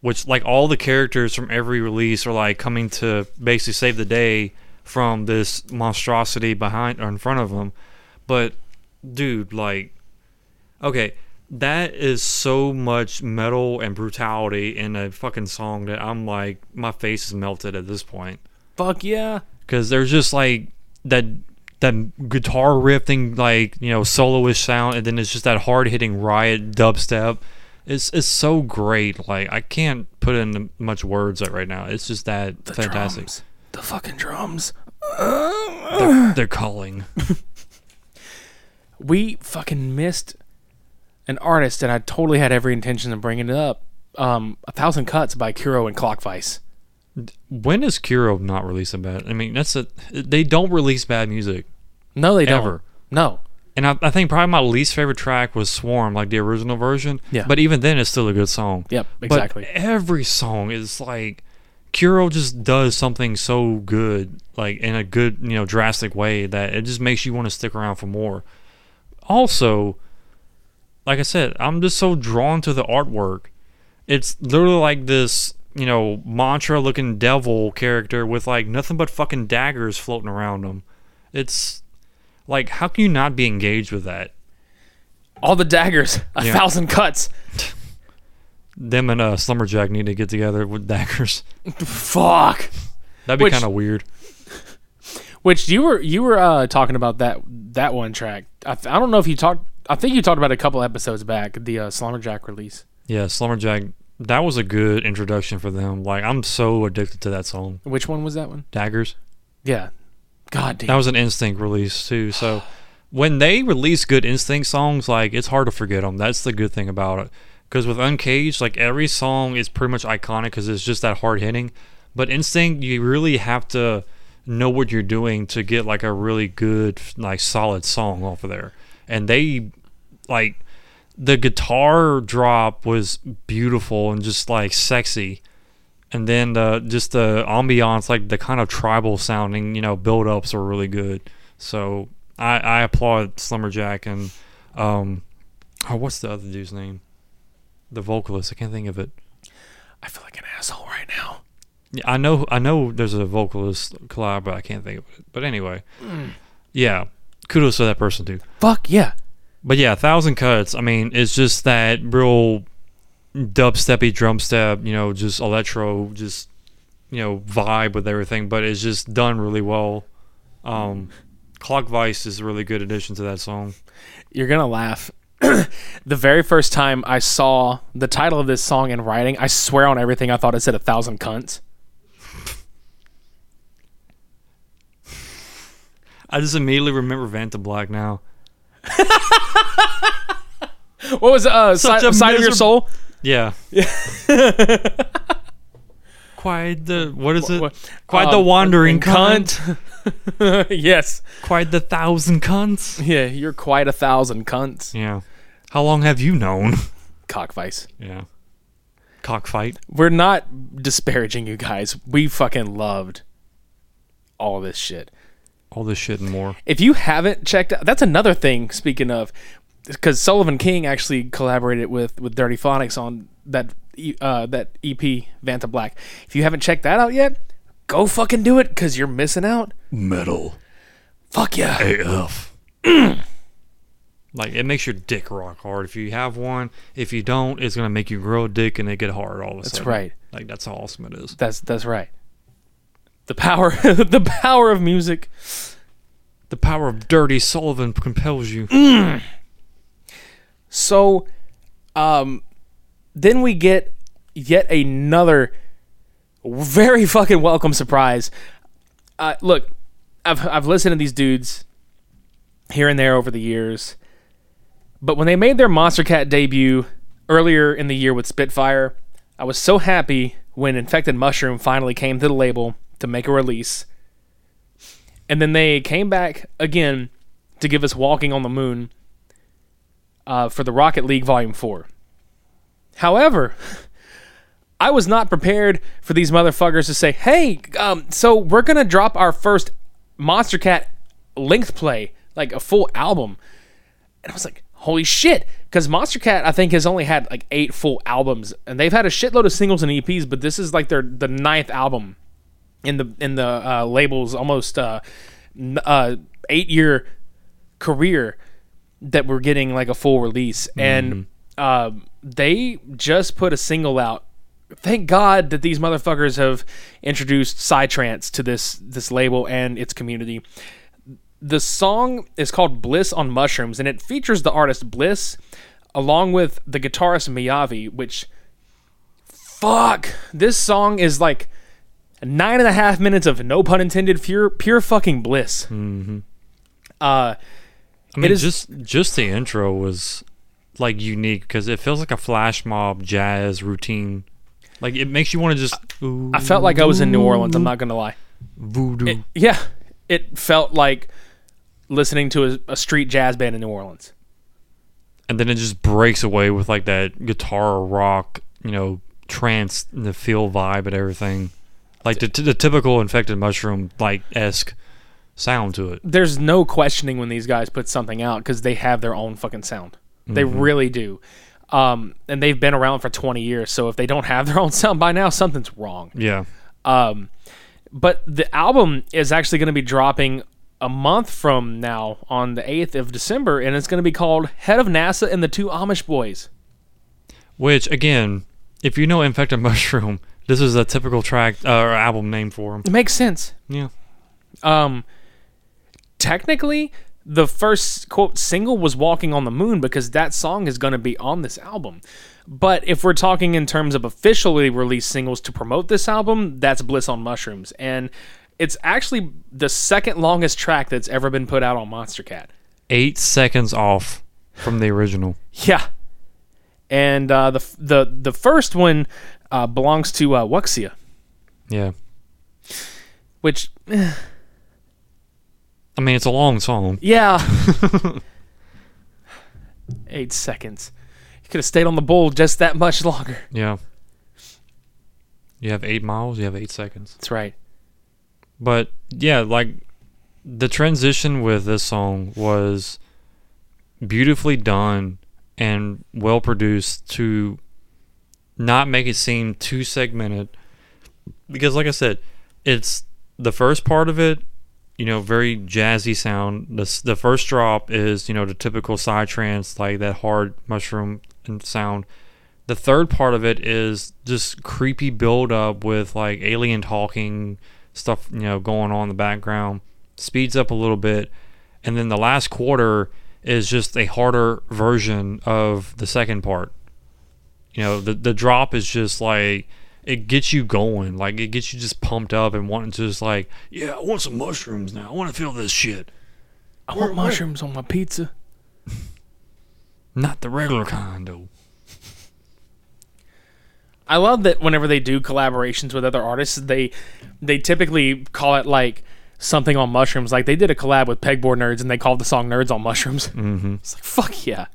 [SPEAKER 3] which like all the characters from every release are like coming to basically save the day from this monstrosity behind or in front of them. But dude, like, okay, that is so much metal and brutality in a fucking song that I'm like, my face is melted at this point
[SPEAKER 2] Fuck yeah!
[SPEAKER 3] Because there's just like that that guitar riff thing, like you know, soloish sound, and then it's just that hard hitting riot dubstep. It's it's so great. Like I can't put in much words right now. It's just that fantastic.
[SPEAKER 2] Drums. The fucking drums.
[SPEAKER 3] They're, they're calling. *laughs*
[SPEAKER 2] we fucking missed an artist, and I totally had every intention of bringing it up. Um, a thousand cuts by Kuro and Clockvice.
[SPEAKER 3] When is Kuro not releasing bad? I mean, that's a they don't release bad music.
[SPEAKER 2] No, they don't. No,
[SPEAKER 3] And I, I think probably my least favorite track was Swarm, like the original version.
[SPEAKER 2] Yeah.
[SPEAKER 3] But even then, it's still a good song.
[SPEAKER 2] Yep, exactly.
[SPEAKER 3] But every song is like Kuro just does something so good, like in a good, you know, drastic way that it just makes you want to stick around for more. Also, like I said, I'm just so drawn to the artwork. It's literally like this, you know, mantra looking devil character with like nothing but fucking daggers floating around him. It's like, how can you not be engaged with that?
[SPEAKER 2] all the daggers, a
[SPEAKER 3] Yeah.
[SPEAKER 2] thousand cuts.
[SPEAKER 3] Them and uh, Slumberjack need to get together with daggers. *laughs*
[SPEAKER 2] Fuck.
[SPEAKER 3] That'd be kind of weird.
[SPEAKER 2] Which you were you were uh, talking about that that one track. I, th- I don't know if you talked. I think you talked about a couple episodes back. The uh, Slumberjack release.
[SPEAKER 3] Yeah, Slumberjack. That was a good introduction for them. Like, I'm so addicted to that song.
[SPEAKER 2] Which one was that one?
[SPEAKER 3] Daggers.
[SPEAKER 2] Yeah. God damn.
[SPEAKER 3] That was an Instinct release too. So when they release good Instinct songs, like it's hard to forget them. That's the good thing about it. Because with Uncaged, like every song is pretty much iconic because it's just that hard hitting. But Instinct, you really have to know what you're doing to get like a really good, like solid song off of there. And they, like, the guitar drop was beautiful and just like sexy and then the just the ambiance, like the kind of tribal sounding, you know, build ups are really good. So I, I applaud Slumberjack and um, oh, what's the other dude's name? The vocalist. I can't think of it.
[SPEAKER 2] I feel like an asshole right now.
[SPEAKER 3] Yeah, I know. I know. There's a vocalist collab, but I can't think of it. But anyway, yeah, kudos to that person too.
[SPEAKER 2] Fuck yeah.
[SPEAKER 3] But yeah, thousand cuts. I mean, it's just that real dubsteppy drum step, you know, just electro, just you know, vibe with everything. But it's just done really well. Um, Clockvice is a really good addition to that song.
[SPEAKER 2] You're gonna laugh. *clears throat* the very first time I saw the title of this song in writing, I swear on everything, I thought it said a thousand cunts.
[SPEAKER 3] I just immediately remember Vantablack now. *laughs*
[SPEAKER 2] What was? Uh,
[SPEAKER 3] Such
[SPEAKER 2] side,
[SPEAKER 3] a
[SPEAKER 2] side of your soul?
[SPEAKER 3] Yeah. *laughs* Quite the what is it? Quite the
[SPEAKER 2] um,
[SPEAKER 3] wandering
[SPEAKER 2] cunt.
[SPEAKER 3] cunt. *laughs*
[SPEAKER 2] yes.
[SPEAKER 3] Quite the thousand cunts.
[SPEAKER 2] Yeah, you're quite a thousand cunts.
[SPEAKER 3] Yeah. How long have you known?
[SPEAKER 2] Cockvice.
[SPEAKER 3] Yeah. Cockfight.
[SPEAKER 2] We're not disparaging you guys. We fucking loved all this shit.
[SPEAKER 3] All this shit and more.
[SPEAKER 2] If you haven't checked out, that's another thing. Speaking of, because Sullivan King actually collaborated with with Dirtyphonics on that uh, that EP Vantablack. If you haven't checked that out yet, go fucking do it because you're missing out.
[SPEAKER 3] Metal.
[SPEAKER 2] Fuck yeah.
[SPEAKER 3] AF. *clears throat* like it makes your dick rock hard. If you have one, if you don't, it's gonna make you grow a dick and it get hard all of a
[SPEAKER 2] That's
[SPEAKER 3] sudden.
[SPEAKER 2] right.
[SPEAKER 3] Like that's how awesome it is.
[SPEAKER 2] That's that's right. The power, *laughs* the power of music.
[SPEAKER 3] The power of dirty Sullivan compels you. *clears throat*
[SPEAKER 2] So, um, then we get yet another very *laughs* fucking welcome surprise. Uh, look, I've I've listened to these dudes here and there over the years, but when they made their Monstercat debut earlier in the year with Spitfire, I was so happy when Infected Mushroom finally came to the label to make a release. And then they came back again to give us Walking on the Moon uh, for the Rocket League Volume 4. However, *laughs* I was not prepared for these motherfuckers to say, hey, um, so we're going to drop our first Monstercat length play, like a full album. And I was like, holy shit. Because Monstercat, I think, has only had like eight full albums, and they've had a shitload of singles and EPs, but this is like their the ninth album in the in the uh, label's almost uh, uh, eight year career that we're getting like a full release, and uh, they just put a single out. Thank God that these motherfuckers have introduced Psytrance to this this label and its community. The song is called Bliss on Mushrooms, and it features the artist Bliss along with the guitarist Miyavi, which fuck. This song is like nine and a half minutes of no pun intended pure pure fucking bliss.
[SPEAKER 3] Mm-hmm.
[SPEAKER 2] Uh
[SPEAKER 3] I mean,
[SPEAKER 2] is-
[SPEAKER 3] just just the intro was like unique because it feels like a flash mob jazz routine. Like it makes you want to just.
[SPEAKER 2] I felt like I was in New Orleans. I'm not gonna lie.
[SPEAKER 3] voodoo.
[SPEAKER 2] It- yeah, it felt like listening to a, a street jazz band in New Orleans.
[SPEAKER 3] and then it just breaks away with like that guitar rock, you know, trance, the feel vibe and everything, like the, the typical infected mushroom like esque sound to it.
[SPEAKER 2] There's no questioning when these guys put something out because they have their own fucking sound. They
[SPEAKER 3] Mhm.
[SPEAKER 2] really do. Um, and they've been around for 20 years. So if they don't have their *laughs* own sound by now, something's wrong.
[SPEAKER 3] Yeah,
[SPEAKER 2] Um, but the album is actually going to be dropping a month from now on the 8th of December, and it's going to be called Head of NASA and the Two Amish Boys.
[SPEAKER 3] which again, if you know infected *laughs* mushroom, this is a typical track uh, or album name for them.
[SPEAKER 2] It makes sense.
[SPEAKER 3] Yeah,
[SPEAKER 2] Um, technically, the first quote single was "Walking on the Moon" because that song is going to be on this album. But if we're talking in terms of officially released singles to promote this album, that's "Bliss on Mushrooms," and it's actually the second longest track that's ever been put out on Monstercat.
[SPEAKER 3] eight seconds off from the original.
[SPEAKER 2] Yeah, and uh, the the the first one uh, belongs to uh, Wuxia,
[SPEAKER 3] Yeah,
[SPEAKER 2] which *sighs*
[SPEAKER 3] I mean it's a long song.
[SPEAKER 2] yeah, *laughs* eight seconds. You could have stayed on the bowl just that much longer.
[SPEAKER 3] Yeah, you have eight miles. You have eight seconds.
[SPEAKER 2] That's right.
[SPEAKER 3] But yeah, like the transition with this song was beautifully done and well produced to not make it seem too segmented. Because like I said, it's the first part of it, you know, very jazzy sound. The the first drop is, you know, the typical psytrance like that hard mushroom sound. The third part of it is just creepy build up with like alien talking stuff, you know, going on in the background. Speeds up a little bit, and then the last quarter is just a harder version of the second part. You know, the the drop is just like it gets you going, like it gets you just pumped up and wanting to just like, yeah, I want some mushrooms now. I want to feel this shit.
[SPEAKER 2] I want mushrooms on my pizza. *laughs*
[SPEAKER 3] Not the regular kind though.
[SPEAKER 2] I love that whenever they do collaborations with other artists, they they typically call it like something on mushrooms. Like they did a collab with Pegboard Nerds and they called the song "Nerds on Mushrooms."
[SPEAKER 3] Mm-hmm.
[SPEAKER 2] It's like fuck yeah,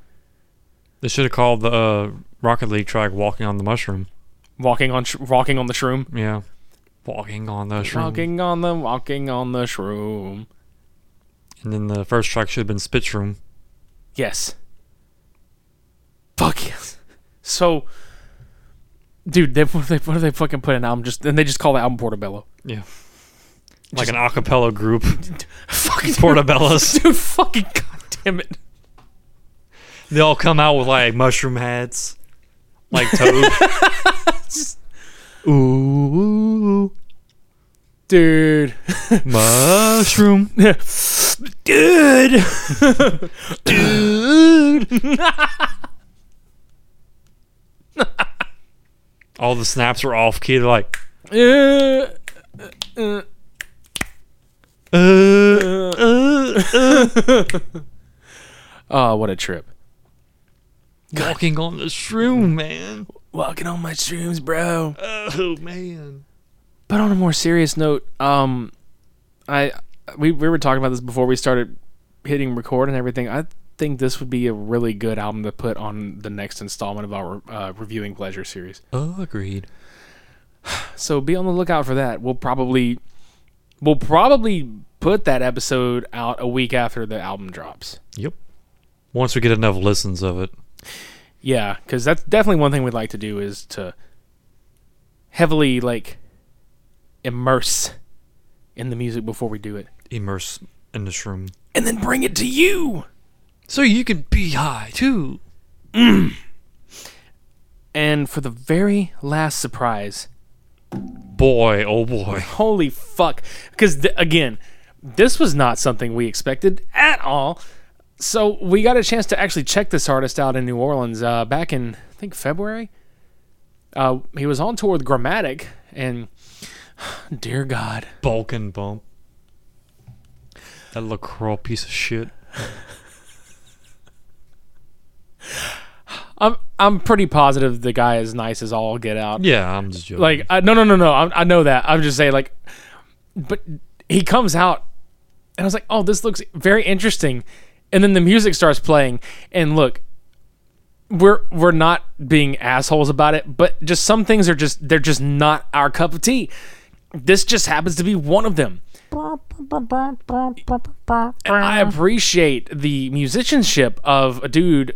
[SPEAKER 3] They should have called the uh, Rocket League track "Walking on the Mushroom."
[SPEAKER 2] walking on sh- walking on the shroom,
[SPEAKER 3] Yeah, walking on the shroom.
[SPEAKER 2] walking on the walking on the shroom.
[SPEAKER 3] And then the first track should have been Spit Shroom.
[SPEAKER 2] Yes. Fuck yes. So, dude, they, *laughs* what, they, what if they fucking put an album just and they just call the album Portobello?
[SPEAKER 3] Yeah. Like an acapella group. *laughs*
[SPEAKER 2] Fucking
[SPEAKER 3] Portobellos. *laughs*
[SPEAKER 2] dude, fucking goddamn it.
[SPEAKER 3] They all come out with like mushroom hats. Like Toad. *laughs* Ooh.
[SPEAKER 2] Dude.
[SPEAKER 3] Mushroom. *laughs*
[SPEAKER 2] Dude. *laughs* Dude.
[SPEAKER 3] All the snaps are off key. They're like,
[SPEAKER 2] Uh, uh,
[SPEAKER 3] uh, uh, uh.
[SPEAKER 2] oh, what a trip.
[SPEAKER 3] Walking on the shroom, man.
[SPEAKER 2] Walking on my shrooms, bro.
[SPEAKER 3] Oh man.
[SPEAKER 2] But on a more serious note, um, I we we were talking about this before we started hitting record and everything. I think this would be a really good album to put on the next installment of our uh, reviewing pleasure series.
[SPEAKER 3] Oh, agreed. *sighs*
[SPEAKER 2] So be on the lookout for that. We'll probably we'll probably put that episode out a week after the album drops.
[SPEAKER 3] Yep. Once we get enough listens of it.
[SPEAKER 2] Yeah, because that's definitely one thing we'd like to do is to heavily like immerse in the music before we do it,
[SPEAKER 3] Immerse in this room.
[SPEAKER 2] and then bring it to you.
[SPEAKER 3] So you can be high too. Mm.
[SPEAKER 2] And for the very last surprise,
[SPEAKER 3] Boy, oh boy.
[SPEAKER 2] holy fuck! Because th- again, this was not something we expected at all. So we got a chance to actually check this artist out in New Orleans uh, back in I think February. Uh, he was on tour with Gramatik, and *sighs* dear God,
[SPEAKER 3] Balkan bump. That LaCroix piece of shit. *laughs*
[SPEAKER 2] I'm I'm pretty positive the guy is nice as all get out.
[SPEAKER 3] Yeah, I'm just joking.
[SPEAKER 2] Like, I, no, no, no, no. I, I know that. I'm just saying, like, but he comes out, and I was like, oh, this looks very interesting. And then the music starts playing, and look, we're we're not being assholes about it, but just some things are just they're just not our cup of tea. This just happens to be one of them. And I appreciate the musicianship of a dude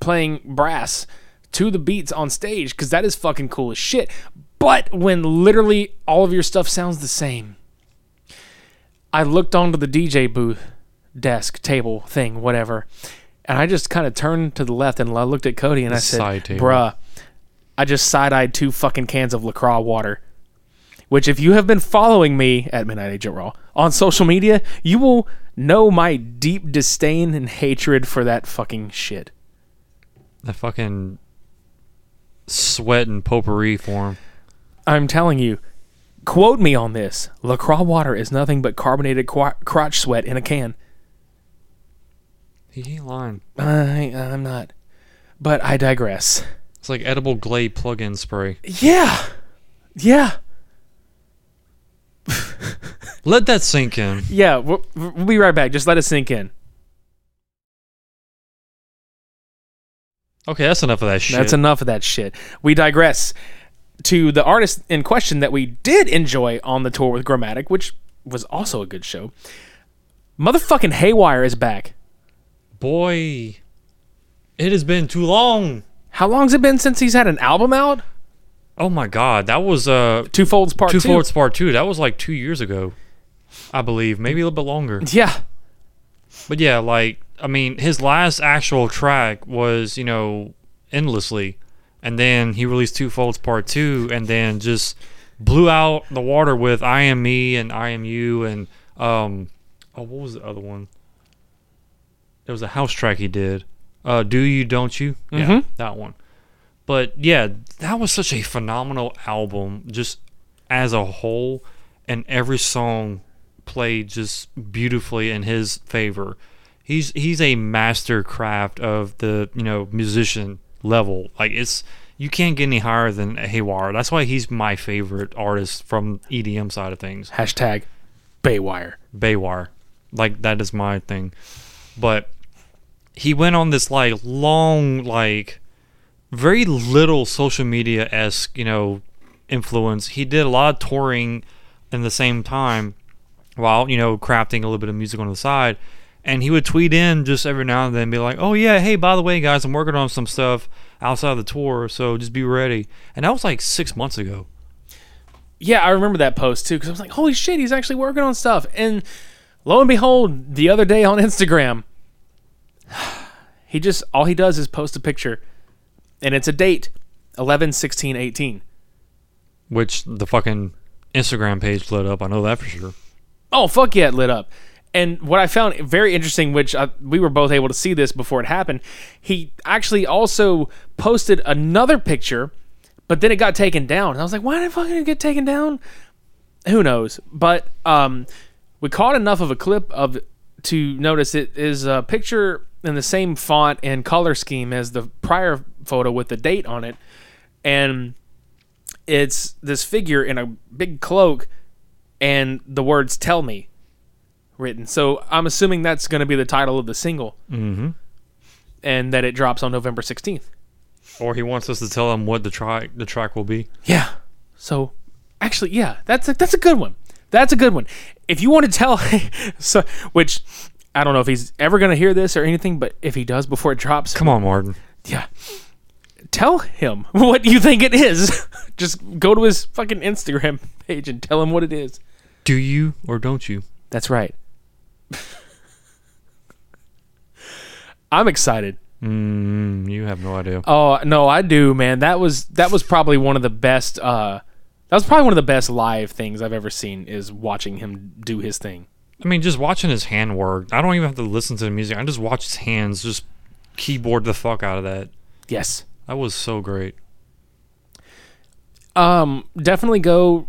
[SPEAKER 2] playing brass to the beats on stage because that is fucking cool as shit. But when literally all of your stuff sounds the same, I looked onto the DJ booth, desk, table, thing, whatever, and I just kind of turned to the left and I looked at Cody and I said,
[SPEAKER 3] side table.
[SPEAKER 2] "Bruh, I just side eyed two fucking cans of Lacroix water." Which, if you have been following me at Midnight Agent Raw on social media, you will know my deep disdain and hatred for that fucking shit.
[SPEAKER 3] The fucking sweat and potpourri form.
[SPEAKER 2] I'm telling you, quote me on this. LaCroix water is nothing but carbonated qu- crotch sweat in a can.
[SPEAKER 3] He ain't lying.
[SPEAKER 2] Uh, I, uh, I'm not. But I digress.
[SPEAKER 3] It's like edible Glade plug-in spray.
[SPEAKER 2] Yeah. Yeah.
[SPEAKER 3] Let that sink in.
[SPEAKER 2] Yeah. We'll, we'll be right back. Just let it sink in.
[SPEAKER 3] Okay, that's enough of that shit.
[SPEAKER 2] That's enough of that shit. We digress to the artist in question that we did enjoy on the tour with Gramatik, which was also a good show. Motherfucking Haywyre is back.
[SPEAKER 3] Boy, it has been too long.
[SPEAKER 2] How long's it been since he's had an album out?
[SPEAKER 3] Oh my god, that was uh
[SPEAKER 2] Two Folds Part
[SPEAKER 3] Two
[SPEAKER 2] 2.
[SPEAKER 3] Forts Part Two. That was like two years ago, I believe, maybe a little bit longer. *laughs*
[SPEAKER 2] Yeah.
[SPEAKER 3] But yeah, like I mean, his last actual track was you know endlessly, and then he released Two Folds Part Two, and then just blew out the water with I Am Me and I Am You and um oh what was the other one? It was a house track he did. Uh, Do You Don't You? Yeah,
[SPEAKER 2] Mhm.
[SPEAKER 3] that one. But yeah, that was such a phenomenal album, just as a whole, and every song played just beautifully in his favor. He's he's a master craft of the you know musician level. Like it's you can't get any higher than Haywyre. That's why he's my favorite artist from EDM side of things.
[SPEAKER 2] Hashtag Baywire.
[SPEAKER 3] Baywire. Like that is my thing. But he went on this like long like very little social media esque, you know, influence. He did a lot of touring in the same time while, you know, crafting a little bit of music on the side. And he would tweet in just every now and then be like, Oh yeah, hey, by the way guys, I'm working on some stuff outside of the tour, so just be ready. And that was like six months ago.
[SPEAKER 2] Yeah, I remember that post too because I was like, holy shit, he's actually working on stuff. And lo and behold, the other day on Instagram, *sighs* he just, all he does is post a picture and it's a date 11, 16, 18.
[SPEAKER 3] Which the fucking Instagram page lit up, I know that for sure.
[SPEAKER 2] Oh, fuck yeah, it lit up. And what I found very interesting, which I, we were both able to see this before it happened, he actually also posted another picture but then it got taken down. And I was like, why did it fucking get taken down? Who knows? But um, we caught enough of a clip of to notice it is a picture in the same font and color scheme as the prior photo with the date on it, and it's this figure in a big cloak and the words "Tell Me" written. So I'm assuming that's going to be the title of the single, mm-hmm. and that it drops on November 16th.
[SPEAKER 3] Or he wants us to tell him what the track the track will be.
[SPEAKER 2] Yeah. So actually, yeah, that's a, that's a good one. That's a good one. If you want to tell, *laughs* so which I don't know if he's ever going to hear this or anything, but if he does before it drops,
[SPEAKER 3] Come on, Martin.
[SPEAKER 2] yeah, tell him *laughs* what you think it is. *laughs* Just go to his fucking Instagram page and tell him what it is.
[SPEAKER 3] Do you or don't you?
[SPEAKER 2] That's right. I'm excited.
[SPEAKER 3] Mm, you have no idea.
[SPEAKER 2] Oh no, I do, man. That was that was probably one of the best. uh That was probably one of the best live things I've ever seen. Is watching him do his thing.
[SPEAKER 3] I mean, just watching his hand work. I don't even have to listen to the music. I just watch his hands just keyboard the fuck out of that.
[SPEAKER 2] Yes.
[SPEAKER 3] That was so great.
[SPEAKER 2] Um, definitely go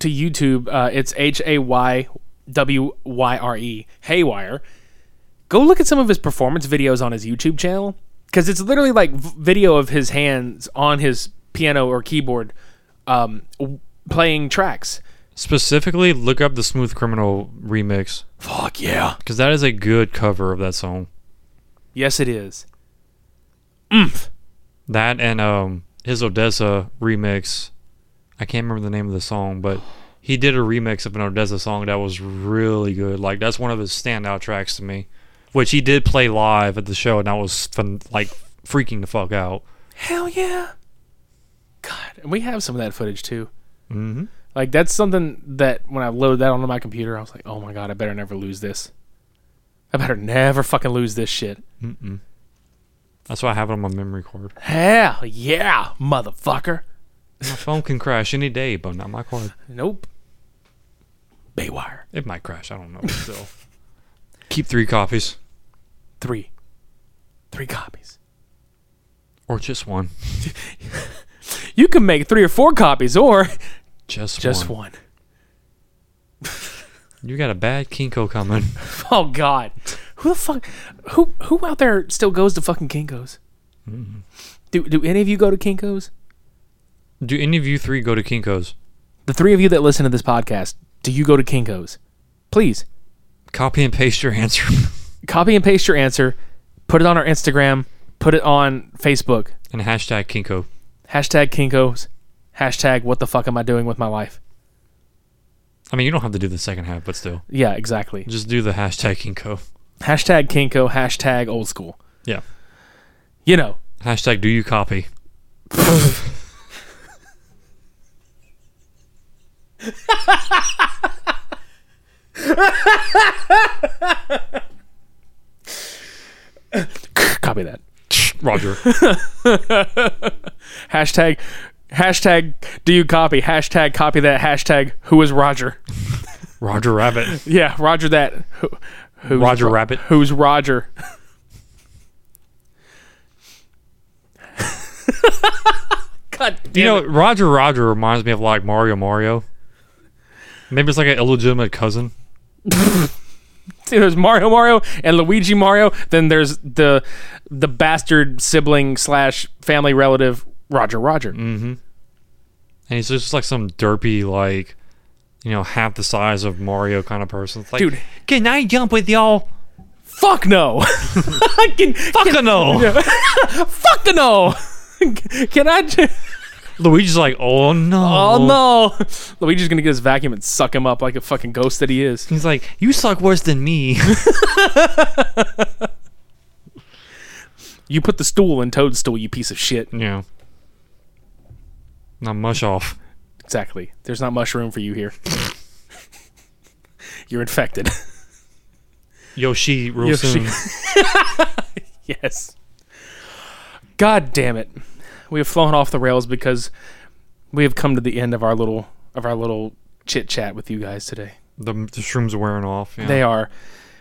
[SPEAKER 2] to YouTube. Uh, it's H A Y W Y R E Haywyre. Go look at some of his performance videos on his YouTube channel because it's literally like v- video of his hands on his piano or keyboard, um, w- playing tracks.
[SPEAKER 3] Specifically, look up the Smooth Criminal remix
[SPEAKER 2] Fuck yeah!
[SPEAKER 3] because that is a good cover of that song.
[SPEAKER 2] Yes, it is. Oomph.
[SPEAKER 3] That and um his ODESZA remix. I can't remember the name of the song, but he did a remix of an ODESZA song that was really good. Like that's one of his standout tracks to me, which he did play live at the show, and that was fun, like freaking the fuck out.
[SPEAKER 2] Hell yeah! God, and we have some of that footage too. Mm-hmm. Like that's something that when I loaded that onto my computer, I was like, "Oh my god, I better never lose this. I better never fucking lose this shit."
[SPEAKER 3] That's why I have it on my memory card.
[SPEAKER 2] Hell yeah, motherfucker!
[SPEAKER 3] My phone can crash any day, but not my card.
[SPEAKER 2] Nope. Baywire
[SPEAKER 3] It might crash. I don't know. Still, keep three copies
[SPEAKER 2] three, three copies.
[SPEAKER 3] or just one. *laughs*
[SPEAKER 2] You can make three or four copies, or
[SPEAKER 3] Just
[SPEAKER 2] just
[SPEAKER 3] one.
[SPEAKER 2] one. *laughs*
[SPEAKER 3] You got a bad Kinko coming. *laughs*
[SPEAKER 2] Oh God, who the fuck? Who who out there still goes to fucking Kinkos? Mm-hmm. Do do any of you go to Kinkos?
[SPEAKER 3] Do any of you three go to Kinko's?
[SPEAKER 2] The three of you that listen to this podcast, do you go to Kinkos? Please
[SPEAKER 3] Copy and paste your answer. *laughs*
[SPEAKER 2] copy and paste your answer, put it on our Instagram, put it on Facebook.
[SPEAKER 3] and hashtag Kinko.
[SPEAKER 2] Hashtag Kinkos. Hashtag what the fuck am I doing with my life?
[SPEAKER 3] I mean, you don't have to do the second half, but still,
[SPEAKER 2] Yeah, exactly.
[SPEAKER 3] just do the hashtag Kinko.
[SPEAKER 2] Hashtag Kinko. Hashtag old school.
[SPEAKER 3] Yeah.
[SPEAKER 2] You know.
[SPEAKER 3] Hashtag do you copy? *laughs*
[SPEAKER 2] Copy that.
[SPEAKER 3] Roger. *laughs*
[SPEAKER 2] Hashtag. Hashtag. Do you copy? Hashtag. Copy that. Hashtag. Who is Roger?
[SPEAKER 3] Roger Rabbit. *laughs*
[SPEAKER 2] Yeah, Roger that. Who, who's
[SPEAKER 3] Roger
[SPEAKER 2] Ro-
[SPEAKER 3] Rabbit.
[SPEAKER 2] Who's Roger? *laughs* God damn
[SPEAKER 3] You know,
[SPEAKER 2] it.
[SPEAKER 3] Roger Roger reminds me of like Mario Mario. Maybe it's like an illegitimate cousin. *laughs*
[SPEAKER 2] See, there's Mario Mario and Luigi Mario. Then there's the the bastard sibling slash family relative Roger Roger. Mm-hmm.
[SPEAKER 3] And he's just like some derpy, like, you know, half the size of Mario kind of person. It's like,
[SPEAKER 2] Dude.
[SPEAKER 3] can I jump with y'all?
[SPEAKER 2] Fuck no. *laughs* Can,
[SPEAKER 3] Fuck no. *laughs*
[SPEAKER 2] fuck no. *laughs* Can I? j-
[SPEAKER 3] Luigi's like, oh no.
[SPEAKER 2] Oh no. Luigi's gonna get his vacuum and suck him up like a fucking ghost that he is.
[SPEAKER 3] He's like, you suck worse than me.
[SPEAKER 2] You put the stool in Toadstool, you piece of shit.
[SPEAKER 3] yeah. Now mush off.
[SPEAKER 2] Exactly. There's not much room for you here. *laughs* You're infected.
[SPEAKER 3] Yoshi real
[SPEAKER 2] Yoshi.
[SPEAKER 3] soon. *laughs*
[SPEAKER 2] yes. God damn it. We have flown off the rails because we have come to the end of our little of our little chit chat with you guys today.
[SPEAKER 3] The, the shrooms are wearing off. Yeah.
[SPEAKER 2] They are.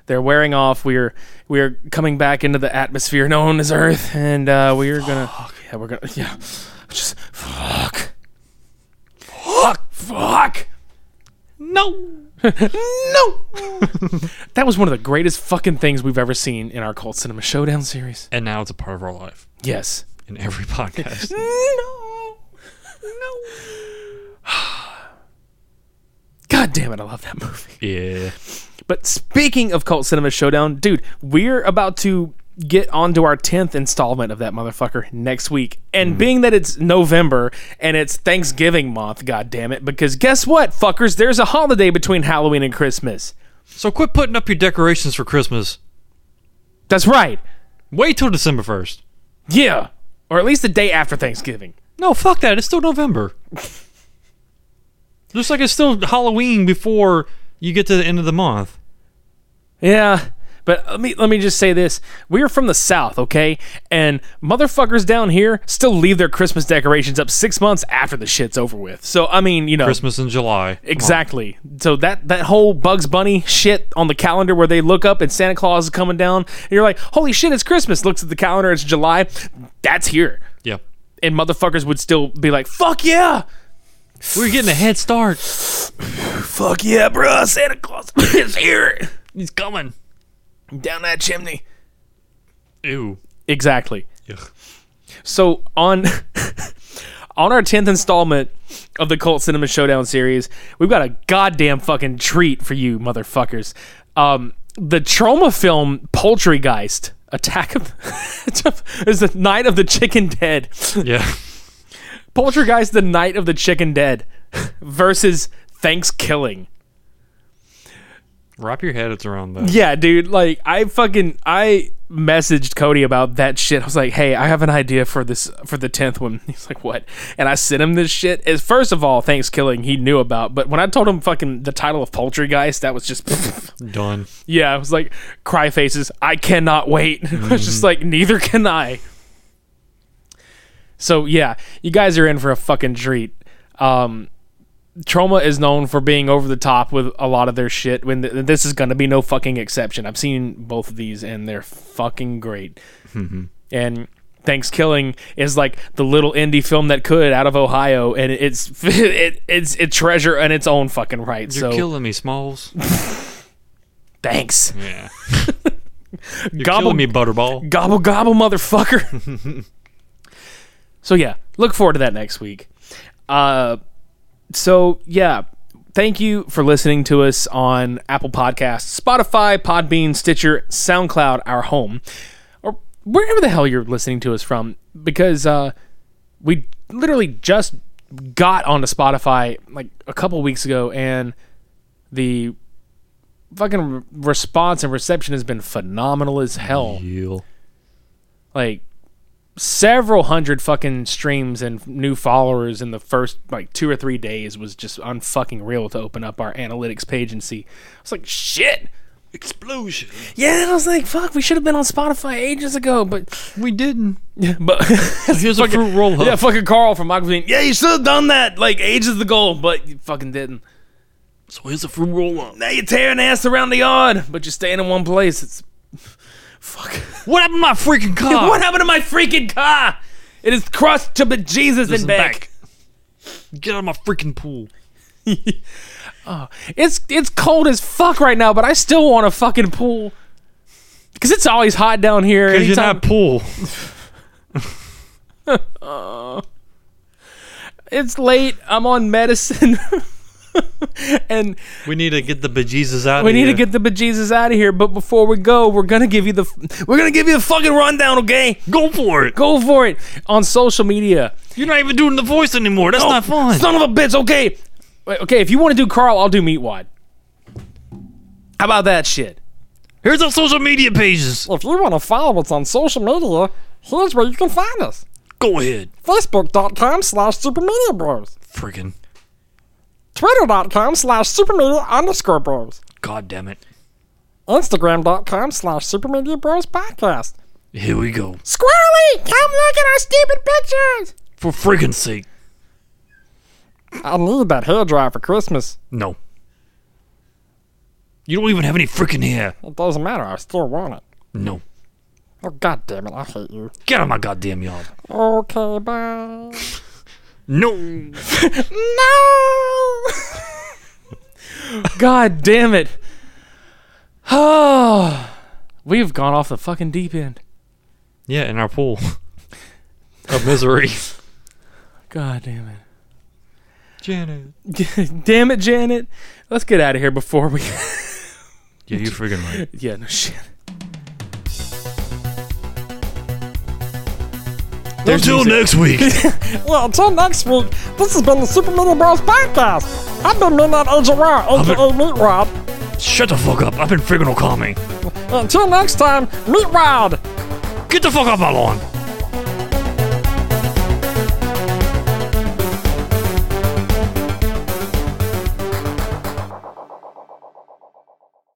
[SPEAKER 2] They're wearing off. We're we're coming back into the atmosphere known as Earth, and uh, we're gonna. Yeah, we're gonna. Yeah, just. Fuck!
[SPEAKER 3] No.
[SPEAKER 2] no! *laughs* that was one of the greatest fucking things we've ever seen in our Cult Cinema Showdown series.
[SPEAKER 3] And now it's a part of our life
[SPEAKER 2] Yes.
[SPEAKER 3] in every podcast. *laughs*
[SPEAKER 2] No. No. *sighs* God damn it, I love that movie.
[SPEAKER 3] yeah.
[SPEAKER 2] But speaking of Cult Cinema Showdown, dude, we're about to get onto our 10th installment of that motherfucker next week. And being that it's November and it's Thanksgiving month, god damn it, because guess what, fuckers? There's a holiday between Halloween and Christmas.
[SPEAKER 3] So quit putting up your decorations for Christmas.
[SPEAKER 2] That's right.
[SPEAKER 3] Wait till December 1st.
[SPEAKER 2] Yeah. Or at least the day after Thanksgiving.
[SPEAKER 3] No, fuck that. It's still November. *laughs* Just like it's still Halloween before you get to the end of the month.
[SPEAKER 2] Yeah. But let me let me just say this: we're from the South, okay, and motherfuckers down here still leave their Christmas decorations up six months after the shit's over with. So I mean, you know,
[SPEAKER 3] Christmas in July. Come on.
[SPEAKER 2] Exactly. So that that whole Bugs Bunny shit on the calendar where they look up and Santa Claus is coming down, and you're like, "Holy shit, it's Christmas!" Looks at the calendar, it's July. That's here,
[SPEAKER 3] Yeah.
[SPEAKER 2] and motherfuckers would still be like, "Fuck yeah,
[SPEAKER 3] We're getting a head start. *sighs*
[SPEAKER 2] fuck yeah, bro! Santa Claus *laughs* is here
[SPEAKER 3] He's coming.
[SPEAKER 2] Down that chimney."
[SPEAKER 3] Ew.
[SPEAKER 2] Exactly.
[SPEAKER 3] Ugh.
[SPEAKER 2] So on *laughs* on our tenth installment of the Cult Cinema Showdown series, we've got a goddamn fucking treat for you, motherfuckers. Um, the Troma film Poultrygeist, Attack of *laughs* is the Night of the Chicken Dead.
[SPEAKER 3] Yeah.
[SPEAKER 2] Poultrygeist, the Night of the Chicken Dead *laughs* versus Thanksgiving.
[SPEAKER 3] Wrap your head it's around that.
[SPEAKER 2] Yeah, dude. Like I fucking I messaged Cody about that shit. I was like, "Hey, I have an idea for this for the tenth one." *laughs* He's like, "What?" And I sent him this shit. As first of all, Thanksgiving he knew about, but when I told him fucking the title of Poultrygeist, that was just *laughs*
[SPEAKER 3] Done.
[SPEAKER 2] yeah. I was like, "Cry faces." I cannot wait. *laughs* I was just like, neither can I. So yeah, you guys are in for a fucking treat. Um, Troma is known for being over the top with a lot of their shit. When th- this is going to be no fucking exception. I've seen both of these and they're fucking great. and Thanksgiving is like the little indie film that could out of Ohio, and it's *laughs* it, it's a treasure in its own fucking right.
[SPEAKER 3] You're
[SPEAKER 2] so
[SPEAKER 3] killing me, Smalls. *laughs*
[SPEAKER 2] thanks,
[SPEAKER 3] Yeah. *laughs* You're
[SPEAKER 2] Gobble-
[SPEAKER 3] me, Butterball.
[SPEAKER 2] gobble gobble, motherfucker. so yeah, look forward to that next week. Uh, so yeah, thank you for listening to us on Apple Podcasts, Spotify, Podbean, Stitcher, SoundCloud, our home, or wherever the hell you're listening to us from. Because uh, we literally just got onto Spotify like a couple weeks ago, and the fucking response and reception has been phenomenal as hell like several hundred fucking streams and new followers in the first like two or three days was just unfucking real to open up our analytics page and see. I was like, shit.
[SPEAKER 3] Explosion.
[SPEAKER 2] Yeah, and I was like, fuck, we should have been on Spotify ages ago, but
[SPEAKER 3] We didn't.
[SPEAKER 2] Yeah, but *laughs*
[SPEAKER 3] Here's a fruit roll up.
[SPEAKER 2] Yeah, fucking Carl from Michael Bean. Yeah, you should have done that like ages ago, but you fucking didn't.
[SPEAKER 3] So here's a fruit roll up.
[SPEAKER 2] Now you're tearing ass around the yard, but you're staying in one place. It's fuck. *laughs*
[SPEAKER 3] What happened to my freaking *laughs* car?
[SPEAKER 2] What happened to my freaking car? It is crushed to bejesus and
[SPEAKER 3] Listen
[SPEAKER 2] back.
[SPEAKER 3] Get out of my freaking pool. *laughs*
[SPEAKER 2] Oh, it's it's cold as fuck right now, but I still want a fucking pool. Cause it's always hot down here.
[SPEAKER 3] Because you're not pool.
[SPEAKER 2] Uh, it's late. I'm on medicine, *laughs* and
[SPEAKER 3] We need to get the bejesus out of here.
[SPEAKER 2] we need
[SPEAKER 3] here.
[SPEAKER 2] to get the bejesus out of here. But before we go, we're gonna give you the we're gonna give you the fucking rundown. Okay,
[SPEAKER 3] Go for it.
[SPEAKER 2] go for it on social media.
[SPEAKER 3] You're not even doing the voice anymore. That's not fun.
[SPEAKER 2] Son of a bitch. Okay, Wait, okay. If you want to do Carl, I'll do Meatwad. How about that shit?
[SPEAKER 3] Here's our social media pages.
[SPEAKER 4] If you want to follow us on social media, here's where you can find us.
[SPEAKER 3] Go ahead.
[SPEAKER 4] Facebook.com slash Supermedia Bros.
[SPEAKER 3] Friggin'
[SPEAKER 4] Twitter.com slash Supermedia underscore Bros.
[SPEAKER 3] god damn it.
[SPEAKER 4] Instagram.com slash Supermedia Bros Podcast.
[SPEAKER 3] Here we go.
[SPEAKER 4] Squirrely, come look at our stupid pictures.
[SPEAKER 3] For friggin' sake.
[SPEAKER 4] I need that hair dryer for Christmas.
[SPEAKER 3] No. You don't even have any freaking hair.
[SPEAKER 4] It doesn't matter, I still want it.
[SPEAKER 3] No.
[SPEAKER 4] Oh, god damn it, I hate you.
[SPEAKER 3] Get out of my goddamn yard.
[SPEAKER 4] Okay, bye. *laughs*
[SPEAKER 3] No.
[SPEAKER 2] no. *laughs* God damn it. Oh, *sighs* we've gone off the fucking deep end.
[SPEAKER 3] Yeah, in our pool of misery.
[SPEAKER 2] God damn it.
[SPEAKER 3] Janet. *laughs*
[SPEAKER 2] damn it, Janet. Let's get out of here before we.
[SPEAKER 3] Yeah, you freaking right. *laughs*
[SPEAKER 2] yeah, no shit.
[SPEAKER 3] Until next week. *laughs*
[SPEAKER 4] well, until next week, this has been the Super Media Bros Podcast. I've been Midnight Agent Raw, aka Meat Rob.
[SPEAKER 3] Shut the fuck up. I've been freaking calming.
[SPEAKER 4] Until next time, Meat Rod.
[SPEAKER 3] Get the fuck off my lawn.